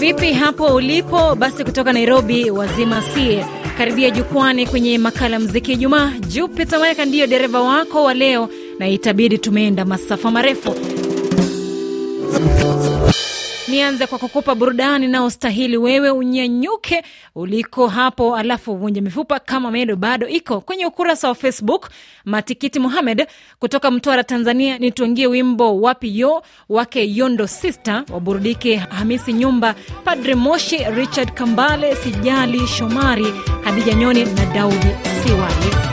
Vipi hapo ulipo? Basi kutoka Nairobi, wazima sie karibia jukwani kwenye makala mziki Ijumaa. Jupita Mayaka ndiyo dereva wako wa leo, na itabidi tumeenda masafa marefu. Nianze kwa kukupa burudani naostahili wewe unyanyuke uliko hapo, alafu uvunje mifupa kama medo bado iko kwenye ukurasa wa Facebook. Matikiti Muhamed kutoka Mtwara, Tanzania, nituangie wimbo wapi yo wake Yondo Sister, waburudike Hamisi Nyumba, Padre Moshi, Richard Kambale, Sijali Shomari, Hadija Nyoni na Daudi Siwali.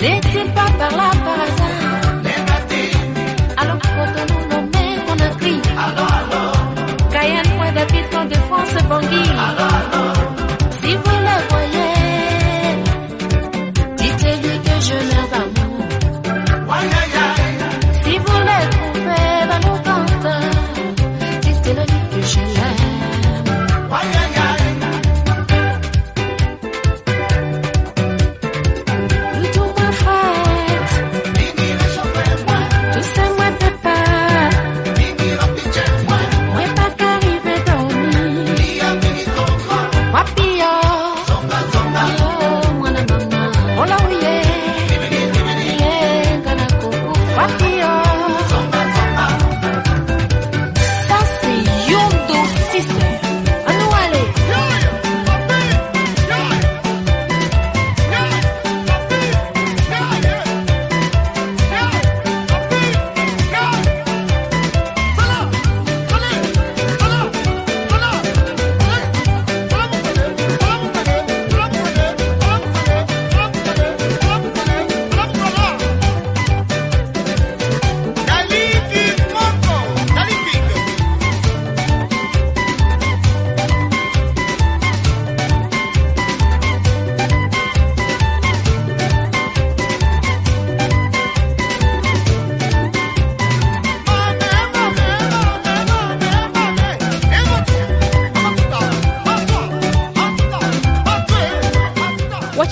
N'est-il pas par là par hasard Les. Alors quand on nous nommait, on a crié. Alors, alors. Cayenne, moi d'habitants de France, Bangui. Alors, alors.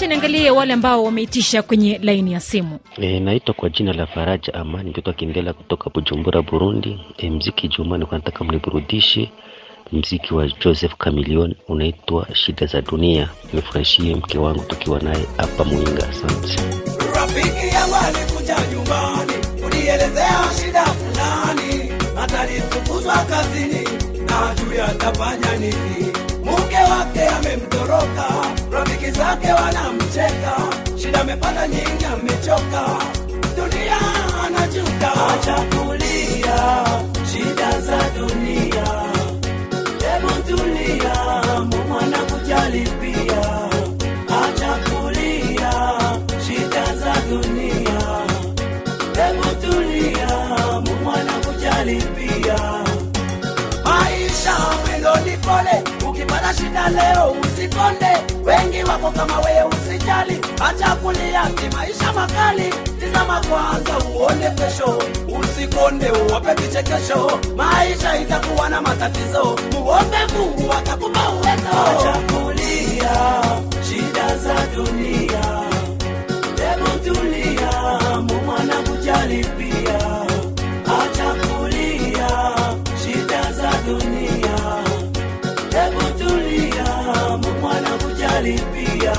Wacha niangalie wale ambao wameitisha kwenye laini ya simu. E, naitwa kwa jina la Faraja Amani mtoto Kindela kutoka Bujumbura, Burundi. E, mziki Juma nilikuwa nataka mniburudishe mziki wa Joseph Chameleone unaitwa Shida za Dunia, nifurahishie mke wangu tukiwa naye hapa Muinga. Asante. Rafiki yangu alikuja nyumbani kunielezea shida fulani, atalifukuzwa kazini na juu atafanya nini. Mke wake amemtoroka, amepata nyingi, amechoka, dunia anajuta, acha kulia shida za dunia, hebu tulia, Mungu anakujali shida leo usikonde. Wengi wako kama wewe, usijali, acha kulia, maisha makali. Tizama kwanza uone kesho, usikonde, uwape vichekesho. Maisha itakuwa na matatizo, muombe Mungu atakupa uwezo. Acha kulia shida za dunia, anakujali pia.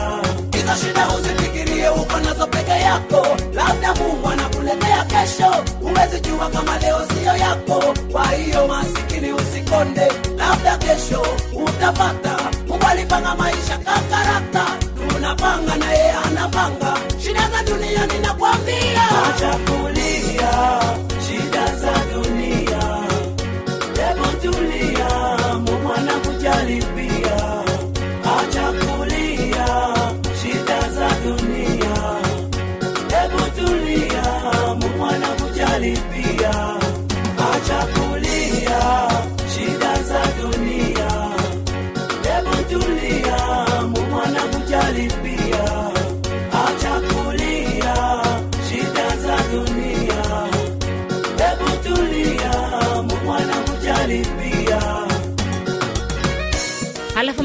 Hizo shida usifikirie uko nazo peke yako, labda Mungu anakuletea kesho. Huwezi jua kama leo siyo yako, kwa hiyo masikini usikonde, labda kesho utapata. Mungu alipanga maisha kulipia, acha kulia shida za dunia, hebu tulia, mumwana kujalipia, acha kulia shida za dunia, hebu tulia, mumwana kujalipia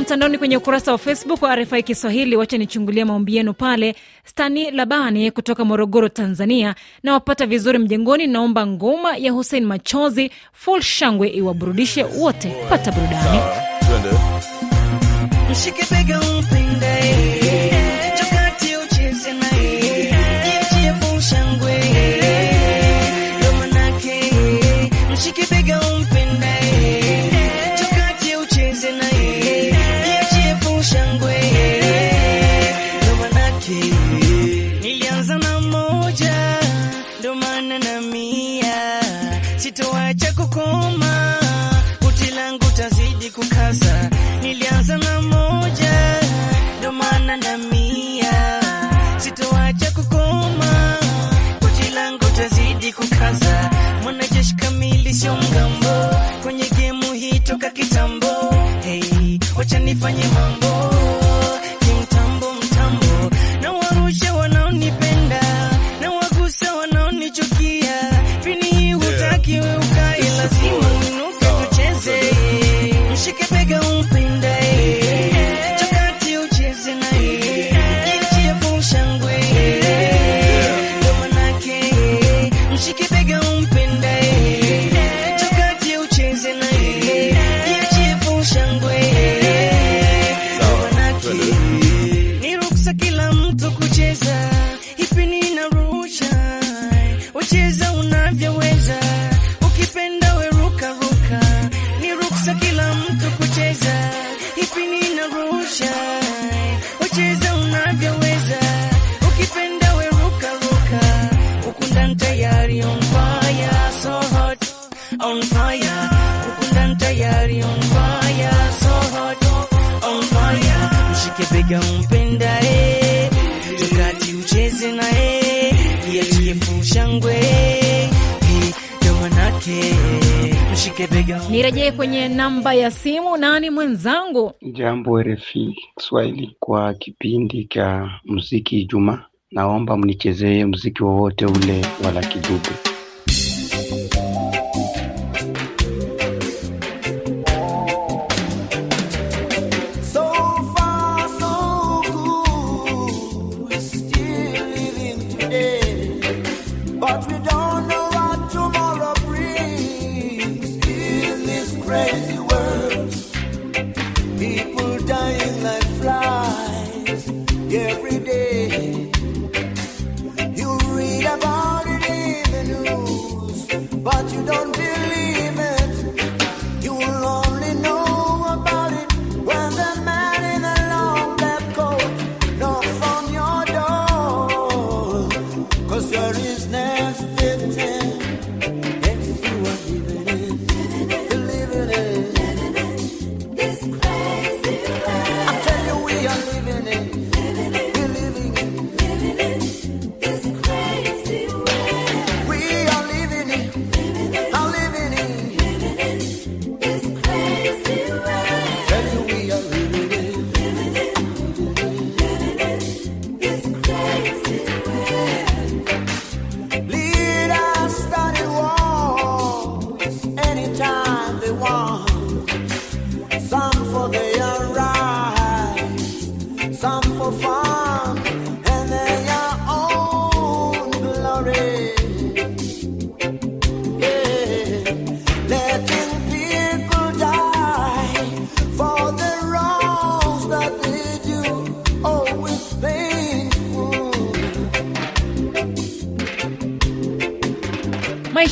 mtandaoni kwenye ukurasa wa Facebook wa RFI Kiswahili. Wacha nichungulia maombi yenu pale. Stani Labani kutoka Morogoro, Tanzania, nawapata vizuri mjengoni. Naomba ngoma ya Hussein Machozi full shangwe iwaburudishe wote. Pata burudani. Tuende. on fire, kukutan tayari on fire, so hot on fire, mshike bega umpendae, tukati ucheze naye, iachie fushangwe manake mshike bega. E. Nirejee kwenye namba ya simu. Nani mwenzangu? Jambo RFI Kiswahili kwa kipindi cha muziki Ijumaa, naomba mnichezee mziki wowote ule wala kidude.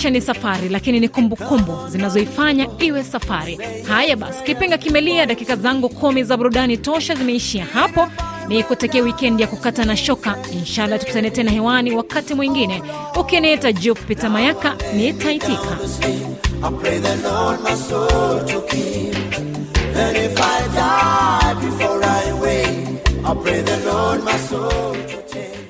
Maisha ni safari, lakini ni kumbukumbu zinazoifanya iwe safari. Haya basi, kipenga kimelia, dakika zangu kumi za burudani tosha zimeishia hapo. Ni kutekea wikendi ya kukata na shoka. Inshallah tukutane tena hewani wakati mwingine. Ukiniita Jupita Mayaka nitaitika. I.